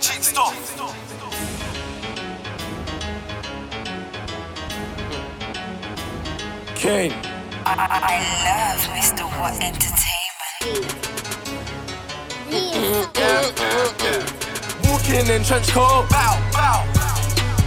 cheap stuff. Kane. I, I love Mr. W.O.T Entertainment. Walking in trench coat. Bow, bow.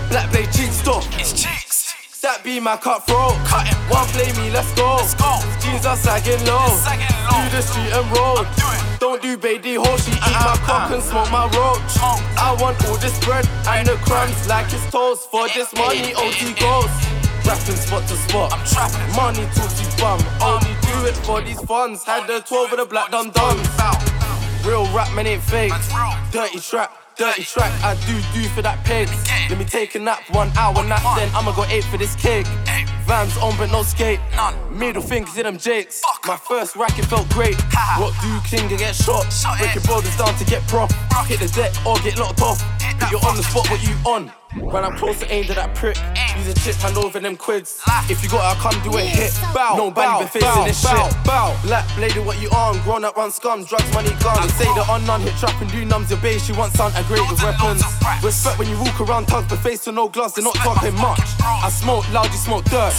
Black blade cheek stuff. It's cheeks. That be my cutthroat. Cut it. One play me, let's go. Let's go. Jeans are sagging low. Sagging low. Do the street and road. Don't do baby horse, she eat Uh-uh, my cock uh. and smoke my roach. Smoke. I want all this bread and the crumbs like it's toast. For this money, OT goes. Rapping spot to spot. I'm trapping. Money talks you bum. Only do it for these funds. Had the 12 of the black dum dums. Real rap, man, ain't fake. Dirty trap, dirty track. I do do for that pig. Let me take a nap, one hour nap, then I'ma go eight for this cake. Vans on, but no skate. None. Middle fingers in them jakes. Fuck. My first racket felt great. Ha. What do king to get shot? Shot Break it. your brothers down to get prof. Rock Hit the deck or get locked off. But you're on the spot, what you on? When I'm close to aim to that prick, use a chip hand over them quids. If you got to come do a hit, bow, no bow, been facing bow, this bow, shit. Bow, black bladed what you on, grown up run scum, drugs, money, gone. They say the unknown hit trap and do numbs your base. You want sound Loads weapons. Respect when you walk around tongues, but face to no gloves, they're not talking much. I smoke loud, you smoke dirt.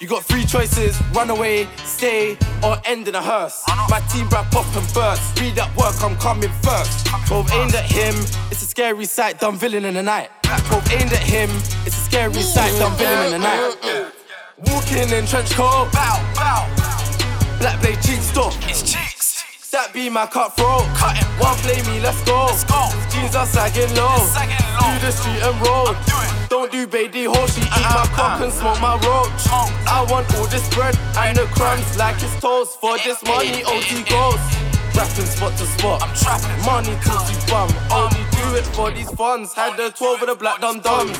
You got three choices: run away, stay, or end in a hearse. My team rap up and burst. Read that work, I'm coming first. Coming 12 aimed at him, it's a scary sight, dumb villain in the night. 12 aimed at him, it's a scary sight, dumb villain in the night. Walking in trench coat, Bow, bow. Black blade cheek stuff. It's cheeks. That be my cutthroat. Cut it. One play me, let's go. Let's go. Jeans are sagging low. Sagging low. Do the street and. I'm. Don't do baby horse, she eat Uh-uh, my cock uh. and smoke my roach. Smoke. I want all this bread and the crumbs like it's toast. For this money, OT goes. Rapping spot to spot. I'm trapping. Money talks you bum. Only do it for these funds. Had the 12 of the black dum dums.